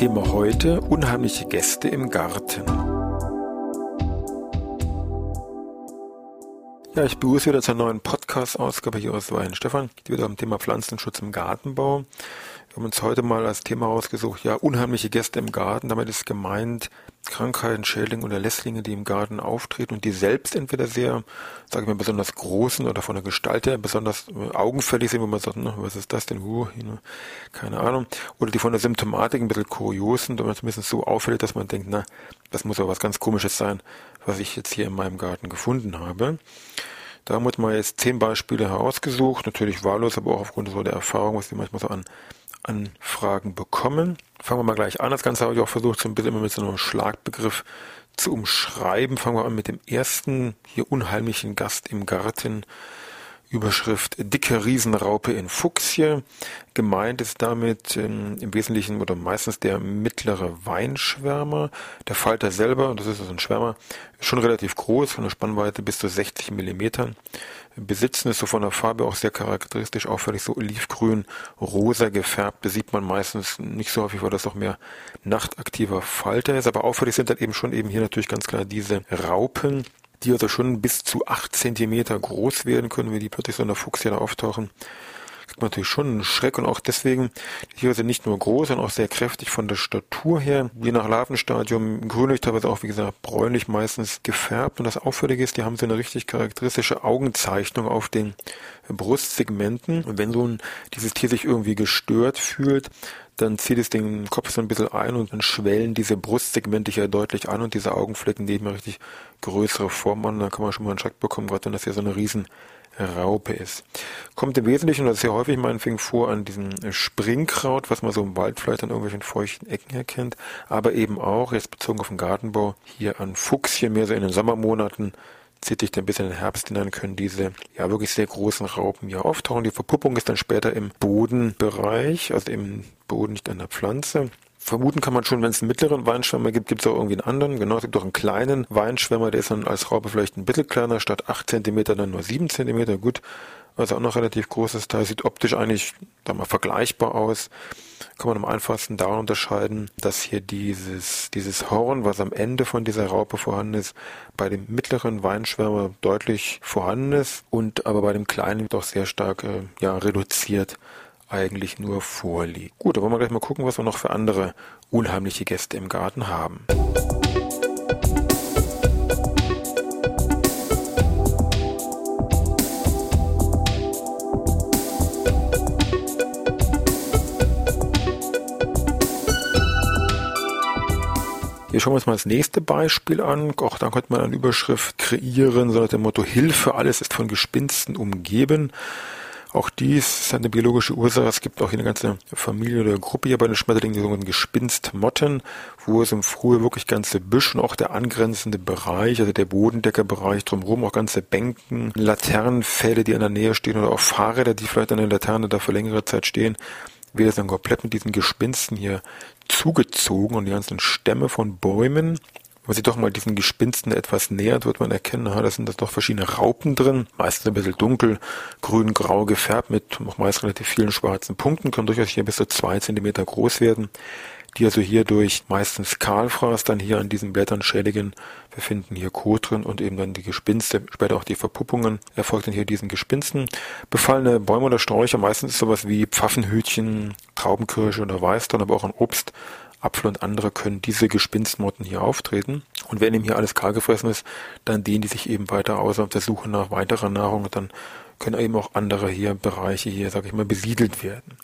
Thema heute unheimliche Gäste im Garten. Ja, ich begrüße wieder zur neuen Podcast-Ausgabe hier aus Wein. Stefan, geht wieder um Thema Pflanzenschutz im Gartenbau. Wir haben uns heute mal als Thema ausgesucht, ja, unheimliche Gäste im Garten. Damit ist gemeint Krankheiten, Schädlinge oder Lässlinge, die im Garten auftreten und die selbst entweder sehr, sage ich mal, besonders großen oder von der Gestalt her besonders äh, augenfällig sind, wo man sagt, na, was ist das denn, huh, keine Ahnung. Oder die von der Symptomatik ein bisschen kurios sind oder zumindest so auffällig, dass man denkt, na, das muss aber was ganz komisches sein, was ich jetzt hier in meinem Garten gefunden habe. Da haben wir mal jetzt zehn Beispiele herausgesucht, natürlich wahllos, aber auch aufgrund so der Erfahrung, was die manchmal so an Anfragen bekommen. Fangen wir mal gleich an. Das Ganze habe ich auch versucht, so ein bisschen mit so einem Schlagbegriff zu umschreiben. Fangen wir an mit dem ersten hier unheimlichen Gast im Garten. Überschrift Dicke Riesenraupe in Fuchsie. Gemeint ist damit ähm, im Wesentlichen oder meistens der mittlere Weinschwärmer. Der Falter selber, das ist also ein Schwärmer, ist schon relativ groß, von der Spannweite bis zu 60 Millimetern. Besitzen ist so von der Farbe auch sehr charakteristisch auffällig, so olivgrün, rosa gefärbt. Das sieht man meistens nicht so häufig, weil das auch mehr nachtaktiver Falter ist. Aber auffällig sind dann eben schon eben hier natürlich ganz klar diese Raupen, die also schon bis zu acht Zentimeter groß werden können, wenn die plötzlich so in der Fuchsjäger auftauchen. Kriegt man natürlich schon einen Schreck und auch deswegen, die Tiere sind nicht nur groß, sondern auch sehr kräftig von der Statur her, je nach Larvenstadium grünlich, teilweise auch wie gesagt bräunlich meistens gefärbt. Und das Auffällige ist, die haben so eine richtig charakteristische Augenzeichnung auf den Brustsegmenten. Und wenn so ein, dieses Tier sich irgendwie gestört fühlt, dann zieht es den Kopf so ein bisschen ein und dann schwellen diese Brustsegmente hier deutlich an und diese Augenflecken nehmen richtig größere Form an. Da kann man schon mal einen Schreck bekommen, gerade wenn das hier so eine riesen Raupe ist. Kommt im Wesentlichen, und das ist ja häufig meinetwegen vor, an diesem Springkraut, was man so im Wald vielleicht an irgendwelchen feuchten Ecken erkennt, aber eben auch, jetzt bezogen auf den Gartenbau, hier an Fuchschen, mehr so in den Sommermonaten, zieht sich dann bis in den Herbst hinein, können diese ja wirklich sehr großen Raupen hier auftauchen. Die Verpuppung ist dann später im Bodenbereich, also im Boden, nicht an der Pflanze. Vermuten kann man schon, wenn es einen mittleren Weinschwärmer gibt, gibt es auch irgendwie einen anderen. Genau, es gibt auch einen kleinen Weinschwärmer, der ist dann als Raupe vielleicht ein bisschen kleiner, statt 8 cm dann nur 7 cm. Gut, also auch noch relativ großes Teil, sieht optisch eigentlich da mal vergleichbar aus. Kann man am einfachsten daran unterscheiden, dass hier dieses, dieses Horn, was am Ende von dieser Raupe vorhanden ist, bei dem mittleren Weinschwärmer deutlich vorhanden ist und aber bei dem kleinen doch sehr stark äh, ja, reduziert eigentlich nur vorliegt. Gut, dann wollen wir gleich mal gucken, was wir noch für andere unheimliche Gäste im Garten haben. Hier schauen wir uns mal das nächste Beispiel an. Auch da könnte man eine Überschrift kreieren, so nach dem Motto Hilfe, alles ist von Gespinsten umgeben. Auch dies ist eine biologische Ursache. Es gibt auch hier eine ganze Familie oder Gruppe hier bei den Schmetterlingen, die sogenannten Gespinstmotten, wo es im Frühjahr wirklich ganze Büsch und auch der angrenzende Bereich, also der Bodendeckerbereich drumherum, auch ganze Bänken, Laternenfälle, die in der Nähe stehen oder auch Fahrräder, die vielleicht an der Laterne da für längere Zeit stehen, wird es dann komplett mit diesen Gespinsten hier zugezogen und die ganzen Stämme von Bäumen. Wenn man sich doch mal diesen Gespinsten etwas nähert, wird man erkennen, aha, da sind das doch verschiedene Raupen drin, meistens ein bisschen dunkel, grün, grau gefärbt mit noch meist relativ vielen schwarzen Punkten, können durchaus hier bis zu zwei Zentimeter groß werden, die also hier durch meistens Kahlfraß dann hier an diesen Blättern schädigen. Wir finden hier Kot drin und eben dann die Gespinste, später auch die Verpuppungen erfolgt dann hier diesen Gespinsten. Befallene Bäume oder Sträucher, meistens sowas wie Pfaffenhütchen, Traubenkirsche oder Weißdorn, aber auch ein Obst, Apfel und andere können diese Gespinstmotten hier auftreten. Und wenn eben hier alles kahl gefressen ist, dann dehnen die sich eben weiter aus auf der Suche nach weiterer Nahrung und dann können eben auch andere hier Bereiche hier, sage ich mal, besiedelt werden.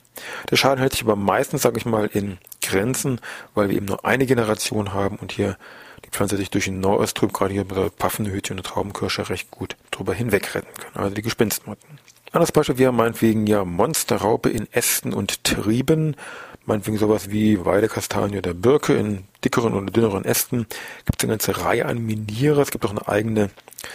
Der Schaden hält sich aber meistens, sage ich mal, in Grenzen, weil wir eben nur eine Generation haben und hier die Pflanze sich durch den Nordostrüb, gerade hier bei der Pfaffenhütchen und Traubenkirsche, recht gut drüber hinweg retten können. Also die Gespinstmotten. Anderes Beispiel wäre meinetwegen ja Monsterraupe in Ästen und Trieben meinetwegen sowas wie Weidekastanie oder Birke in dickeren oder dünneren Ästen. Gibt es eine ganze Reihe an Minierer. Es gibt auch eine eigene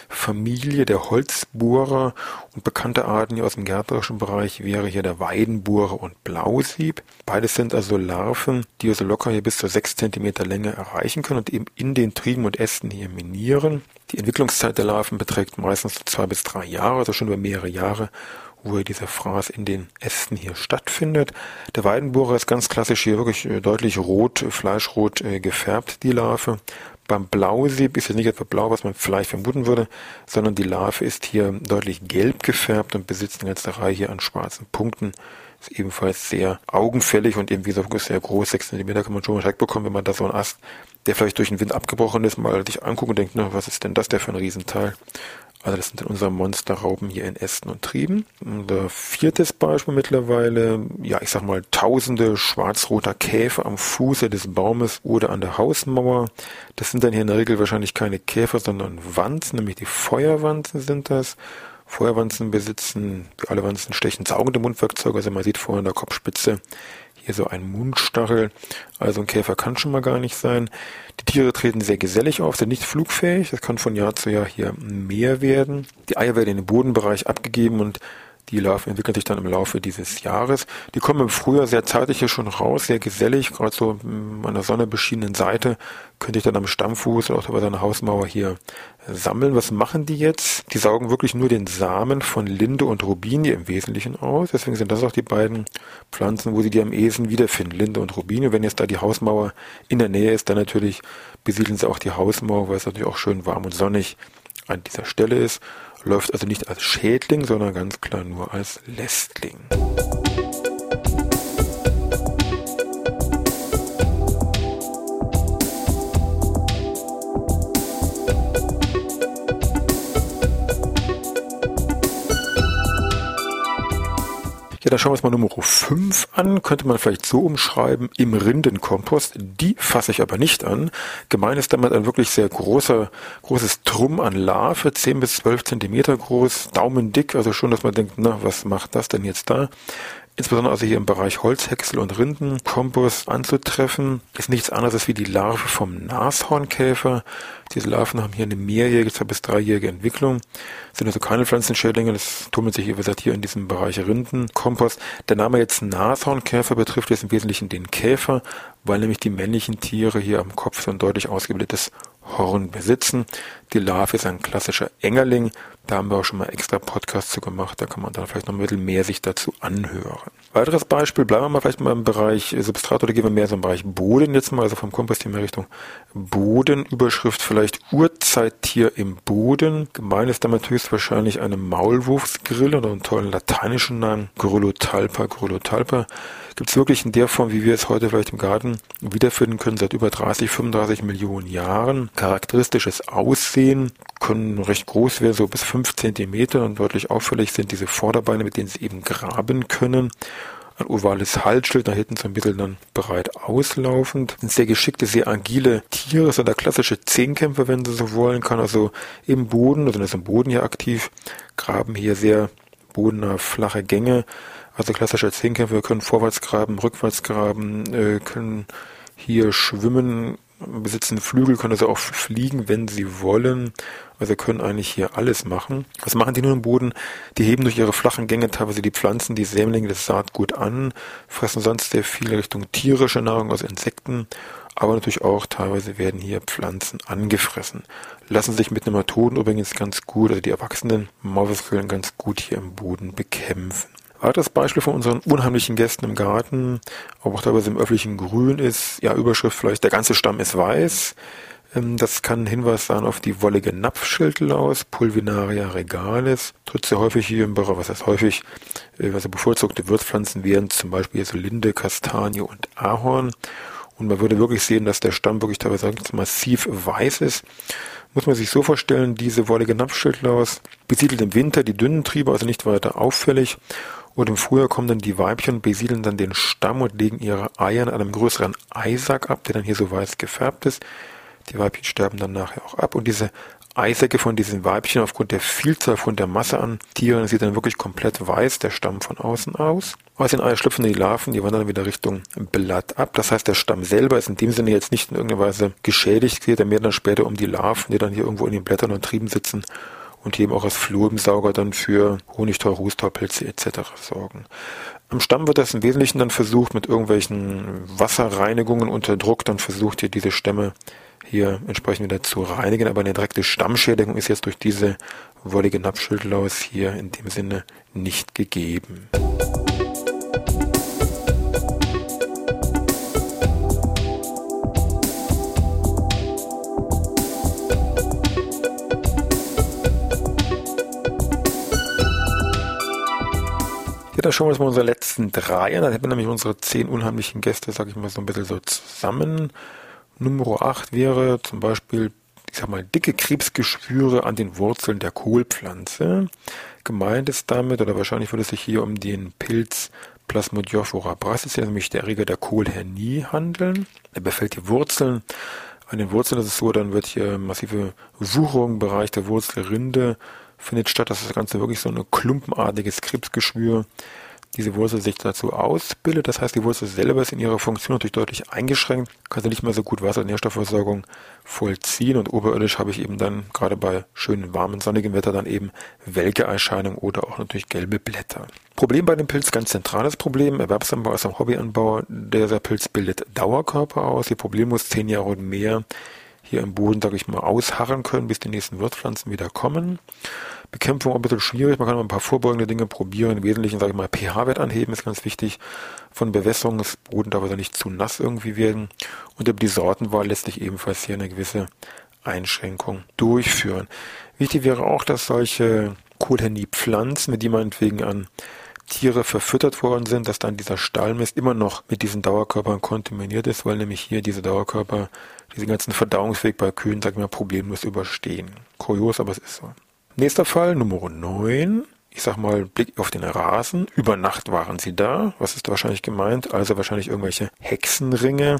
Familie der Holzbohrer und bekannte Arten hier aus dem gärtnerischen Bereich wäre hier der Weidenbohrer und Blausieb. Beides sind also Larven, die also locker hier bis zu sechs Zentimeter Länge erreichen können und eben in den Trieben und Ästen hier minieren. Die Entwicklungszeit der Larven beträgt meistens zwei bis drei Jahre, also schon über mehrere Jahre hier dieser Fraß in den Ästen hier stattfindet. Der Weidenbohrer ist ganz klassisch hier wirklich äh, deutlich rot, fleischrot äh, gefärbt, die Larve. Beim Blausieb ist es nicht etwa blau, was man vielleicht vermuten würde, sondern die Larve ist hier deutlich gelb gefärbt und besitzt eine ganze Reihe hier an schwarzen Punkten. Ist ebenfalls sehr augenfällig und eben wie gesagt sehr groß, 6 cm kann man schon mal Schreck bekommen, wenn man da so einen Ast, der vielleicht durch den Wind abgebrochen ist, mal sich anguckt und denkt, na, was ist denn das der für ein Riesenteil? Also das sind dann unsere Monsterrauben hier in Ästen und Trieben. Unser viertes Beispiel mittlerweile, ja ich sag mal tausende schwarz-roter Käfer am Fuße des Baumes oder an der Hausmauer. Das sind dann hier in der Regel wahrscheinlich keine Käfer, sondern Wanzen, nämlich die Feuerwanzen sind das. Feuerwanzen besitzen, wie alle Wanzen stechen saugende Mundwerkzeuge, also man sieht vorher in der Kopfspitze hier so ein Mundstachel. Also ein Käfer kann schon mal gar nicht sein. Die Tiere treten sehr gesellig auf, sind nicht flugfähig. Das kann von Jahr zu Jahr hier mehr werden. Die Eier werden in den Bodenbereich abgegeben und die Larven entwickeln sich dann im Laufe dieses Jahres. Die kommen im Frühjahr sehr zeitig hier schon raus, sehr gesellig, gerade so an der Sonne beschienenen Seite, könnte ich dann am Stammfuß oder auch bei seiner Hausmauer hier sammeln. Was machen die jetzt? Die saugen wirklich nur den Samen von Linde und Rubinie im Wesentlichen aus. Deswegen sind das auch die beiden Pflanzen, wo sie die am ehesten wiederfinden. Linde und Rubinie. Wenn jetzt da die Hausmauer in der Nähe ist, dann natürlich besiedeln sie auch die Hausmauer, weil es natürlich auch schön warm und sonnig an dieser Stelle ist läuft also nicht als Schädling, sondern ganz klar nur als Lästling. Dann schauen wir uns mal Nummer 5 an. Könnte man vielleicht so umschreiben, im Rindenkompost. Die fasse ich aber nicht an. Gemein ist damit ein wirklich sehr großer, großes Drum an Larve, 10 bis 12 Zentimeter groß, daumendick, also schon, dass man denkt, na, was macht das denn jetzt da? Insbesondere also hier im Bereich Holzhäcksel und Rindenkompost anzutreffen, ist nichts anderes wie die Larve vom Nashornkäfer. Diese Larven haben hier eine mehrjährige, zwei bis dreijährige Entwicklung, sind also keine Pflanzenschädlinge, das tummelt sich, wie gesagt, hier in diesem Bereich Rindenkompost. Der Name jetzt Nashornkäfer betrifft jetzt im Wesentlichen den Käfer, weil nämlich die männlichen Tiere hier am Kopf so ein deutlich ausgebildetes Horn besitzen. Die Larve ist ein klassischer Engerling. Da haben wir auch schon mal extra Podcasts zu gemacht. Da kann man dann vielleicht noch ein bisschen mehr sich dazu anhören. Weiteres Beispiel, bleiben wir mal vielleicht mal im Bereich Substrat oder gehen wir mehr so im Bereich Boden jetzt mal, also vom Kompost in Richtung Boden. Überschrift vielleicht Urzeittier im Boden. Gemein ist damit höchstwahrscheinlich eine Maulwurfsgrille oder einen tollen lateinischen Namen. Gryllotalpa, Gryllotalpa gibt es wirklich in der Form, wie wir es heute vielleicht im Garten wiederfinden können, seit über 30, 35 Millionen Jahren. Charakteristisches Aussehen können recht groß werden, so bis 5 Zentimeter. Und deutlich auffällig sind diese Vorderbeine, mit denen sie eben graben können. Ein ovales Halsschild, nach hinten so ein bisschen dann breit auslaufend. Ein sehr geschickte, sehr agile Tiere, sind da klassische Zehnkämpfer, wenn sie so wollen, kann also im Boden, also ist im Boden hier aktiv, graben hier sehr bodennah flache Gänge, also klassischer Zehnkämpfer können vorwärts graben, rückwärts graben, äh, können hier schwimmen, besitzen Flügel, können also auch fliegen, wenn sie wollen. Also können eigentlich hier alles machen. Was machen die nun im Boden? Die heben durch ihre flachen Gänge teilweise die Pflanzen, die Sämlinge des Saatgut an, fressen sonst sehr viel Richtung tierische Nahrung, also Insekten, aber natürlich auch teilweise werden hier Pflanzen angefressen. Lassen sich mit einem Methoden übrigens ganz gut, also die erwachsenen Maulwurfsgrillen ganz gut hier im Boden bekämpfen. Weiteres Beispiel von unseren unheimlichen Gästen im Garten, aber auch teilweise im öffentlichen Grün ist, ja, Überschrift vielleicht, der ganze Stamm ist weiß. Ähm, das kann ein Hinweis sein auf die wollige Napfschildlaus, Pulvinaria regalis. Tritt sehr häufig hier im Bereich, was heißt häufig, also bevorzugte Wirtspflanzen wären zum Beispiel so Linde, Kastanie und Ahorn. Und man würde wirklich sehen, dass der Stamm wirklich teilweise massiv weiß ist. Muss man sich so vorstellen, diese wollige Napfschildlaus besiedelt im Winter die dünnen Triebe, also nicht weiter auffällig und im Frühjahr kommen dann die Weibchen, besiedeln dann den Stamm und legen ihre Eier in einem größeren Eisack ab, der dann hier so weiß gefärbt ist. Die Weibchen sterben dann nachher auch ab und diese Eisecke von diesen Weibchen aufgrund der Vielzahl, aufgrund der Masse an Tieren sieht dann wirklich komplett weiß, der Stamm von außen aus. Aus den Eier schlüpfen die Larven, die wandern dann wieder Richtung Blatt ab. Das heißt, der Stamm selber ist in dem Sinne jetzt nicht in irgendeiner Weise geschädigt, es geht dann mehr dann später um die Larven, die dann hier irgendwo in den Blättern und Trieben sitzen und eben auch als Flurbensauger dann für Honigtau, Rußtaupilze etc. sorgen. Am Stamm wird das im Wesentlichen dann versucht, mit irgendwelchen Wasserreinigungen unter Druck dann versucht hier diese Stämme hier entsprechend wieder zu reinigen, aber eine direkte Stammschädigung ist jetzt durch diese wollige Nappschildlaus hier in dem Sinne nicht gegeben. Ja, dann schauen wir uns mal unsere letzten drei an. Dann hätten wir nämlich unsere zehn unheimlichen Gäste, sag ich mal, so ein bisschen so zusammen. Nummer 8 wäre zum Beispiel, ich sag mal, dicke Krebsgeschwüre an den Wurzeln der Kohlpflanze. Gemeint ist damit, oder wahrscheinlich würde es sich hier um den Pilz Plasmodiophora brassis, nämlich der Erreger der Kohlhernie handeln. Er befällt die Wurzeln. An den Wurzeln ist es so, dann wird hier massive Wucherung im Bereich der Wurzelrinde findet statt, dass das Ganze wirklich so ein klumpenartiges Krebsgeschwür diese Wurzel sich dazu ausbildet. Das heißt, die Wurzel selber ist in ihrer Funktion natürlich deutlich eingeschränkt, kann sie nicht mehr so gut Wasser- und Nährstoffversorgung vollziehen und oberirdisch habe ich eben dann gerade bei schönen, warmen, sonnigen Wetter dann eben welke Erscheinung oder auch natürlich gelbe Blätter. Problem bei dem Pilz, ganz zentrales Problem, Erwerbsanbau als auch Hobbyanbau, dieser Pilz bildet Dauerkörper aus, die Problem muss zehn Jahre und mehr hier im Boden, sage ich mal, ausharren können, bis die nächsten Wirtspflanzen wieder kommen. Bekämpfung ein bisschen schwierig, man kann mal ein paar vorbeugende Dinge probieren. Im Wesentlichen, sage ich mal, pH-Wert anheben ist ganz wichtig. Von Bewässerung des Boden darf also nicht zu nass irgendwie werden. Und über die Sortenwahl lässt sich ebenfalls hier eine gewisse Einschränkung durchführen. Wichtig wäre auch, dass solche Kohlhernie-Pflanzen, mit die meinetwegen an Tiere verfüttert worden sind, dass dann dieser Stallmist immer noch mit diesen Dauerkörpern kontaminiert ist, weil nämlich hier diese Dauerkörper diesen ganzen Verdauungsweg bei Kühen, sag ich mal, problemlos überstehen. Kurios, aber es ist so. Nächster Fall, Nummer 9. Ich sag mal, Blick auf den Rasen. Über Nacht waren sie da. Was ist wahrscheinlich gemeint? Also wahrscheinlich irgendwelche Hexenringe,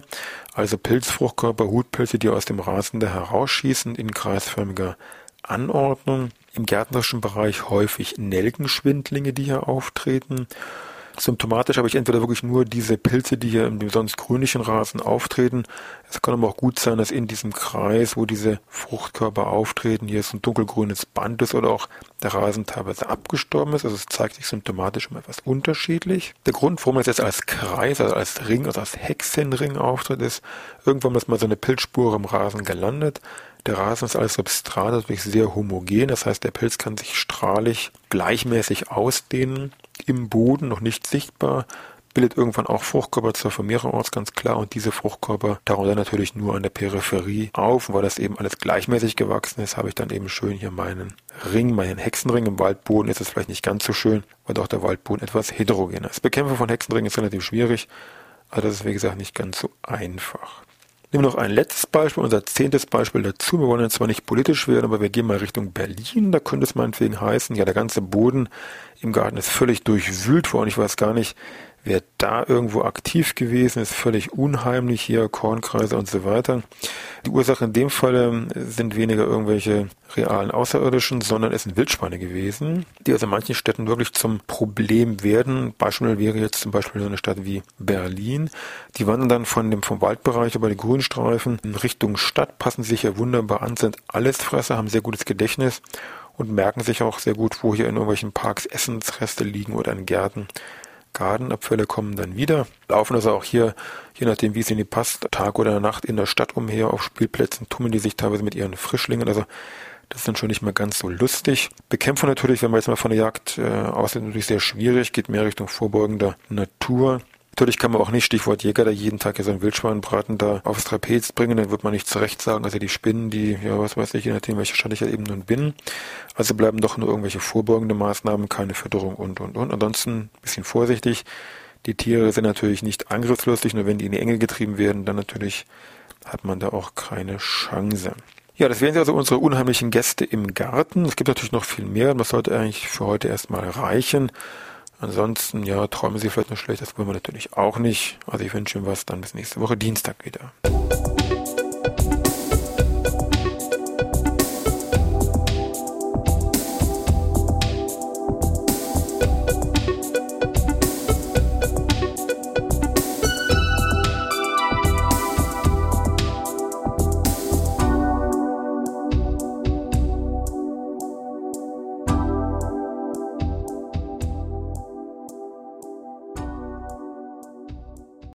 also Pilzfruchtkörper, Hutpilze, die aus dem Rasen da herausschießen in kreisförmiger Anordnung. Im gärtnerischen Bereich häufig Nelkenschwindlinge, die hier auftreten. Symptomatisch habe ich entweder wirklich nur diese Pilze, die hier im sonst grünlichen Rasen auftreten. Es kann aber auch gut sein, dass in diesem Kreis, wo diese Fruchtkörper auftreten, hier so ein dunkelgrünes Band ist oder auch der Rasen teilweise abgestorben ist. Also es zeigt sich symptomatisch immer etwas unterschiedlich. Der Grund, warum es jetzt als Kreis, also als Ring, also als Hexenring auftritt, ist, irgendwann ist mal so eine Pilzspur im Rasen gelandet. Der Rasen ist als Substrat natürlich sehr homogen, das heißt, der Pilz kann sich strahlig gleichmäßig ausdehnen im Boden, noch nicht sichtbar, bildet irgendwann auch Fruchtkörper zur Vermehrung aus, ganz klar, und diese Fruchtkörper tauchen dann natürlich nur an der Peripherie auf, und weil das eben alles gleichmäßig gewachsen ist, habe ich dann eben schön hier meinen Ring, meinen Hexenring. Im Waldboden ist es vielleicht nicht ganz so schön, weil doch der Waldboden etwas heterogener ist. Bekämpfen von Hexenringen ist relativ schwierig, aber das ist wie gesagt nicht ganz so einfach. Nehmen wir noch ein letztes Beispiel, unser zehntes Beispiel dazu. Wir wollen jetzt zwar nicht politisch werden, aber wir gehen mal Richtung Berlin. Da könnte es meinetwegen heißen, ja, der ganze Boden im Garten ist völlig durchwühlt worden. Ich weiß gar nicht, wer da irgendwo aktiv gewesen ist, völlig unheimlich hier, Kornkreise und so weiter. Die Ursache in dem Falle sind weniger irgendwelche realen Außerirdischen, sondern es sind Wildschweine gewesen, die also in manchen Städten wirklich zum Problem werden. Beispiel wäre jetzt zum Beispiel so eine Stadt wie Berlin. Die wandern dann von dem, vom Waldbereich über die Grünstreifen in Richtung Stadt, passen sich ja wunderbar an, sind Allesfresser, haben sehr gutes Gedächtnis und merken sich auch sehr gut, wo hier in irgendwelchen Parks Essensreste liegen oder in Gärten. Gartenabfälle kommen dann wieder, laufen also auch hier, je nachdem wie es ihnen passt, Tag oder Nacht in der Stadt umher, auf Spielplätzen tummeln die sich teilweise mit ihren Frischlingen, also das ist dann schon nicht mehr ganz so lustig. Bekämpfung natürlich, wenn wir jetzt mal von der Jagd äh, aussehen, natürlich sehr schwierig, geht mehr Richtung vorbeugender Natur. Natürlich kann man auch nicht, Stichwort Jäger, da jeden Tag ja so einen Wildschweinbraten da aufs Trapez bringen, dann wird man nicht zurecht sagen, also die Spinnen, die, ja, was weiß ich, je nachdem, welche Stadt ich ja eben nun bin. Also bleiben doch nur irgendwelche vorbeugende Maßnahmen, keine Fütterung und, und, und. Ansonsten bisschen vorsichtig. Die Tiere sind natürlich nicht angriffslustig, nur wenn die in die Enge getrieben werden, dann natürlich hat man da auch keine Chance. Ja, das wären also unsere unheimlichen Gäste im Garten. Es gibt natürlich noch viel mehr, das sollte eigentlich für heute erstmal reichen. Ansonsten, ja, träumen Sie vielleicht noch schlecht, das wollen wir natürlich auch nicht. Also ich wünsche Ihnen was, dann bis nächste Woche Dienstag wieder.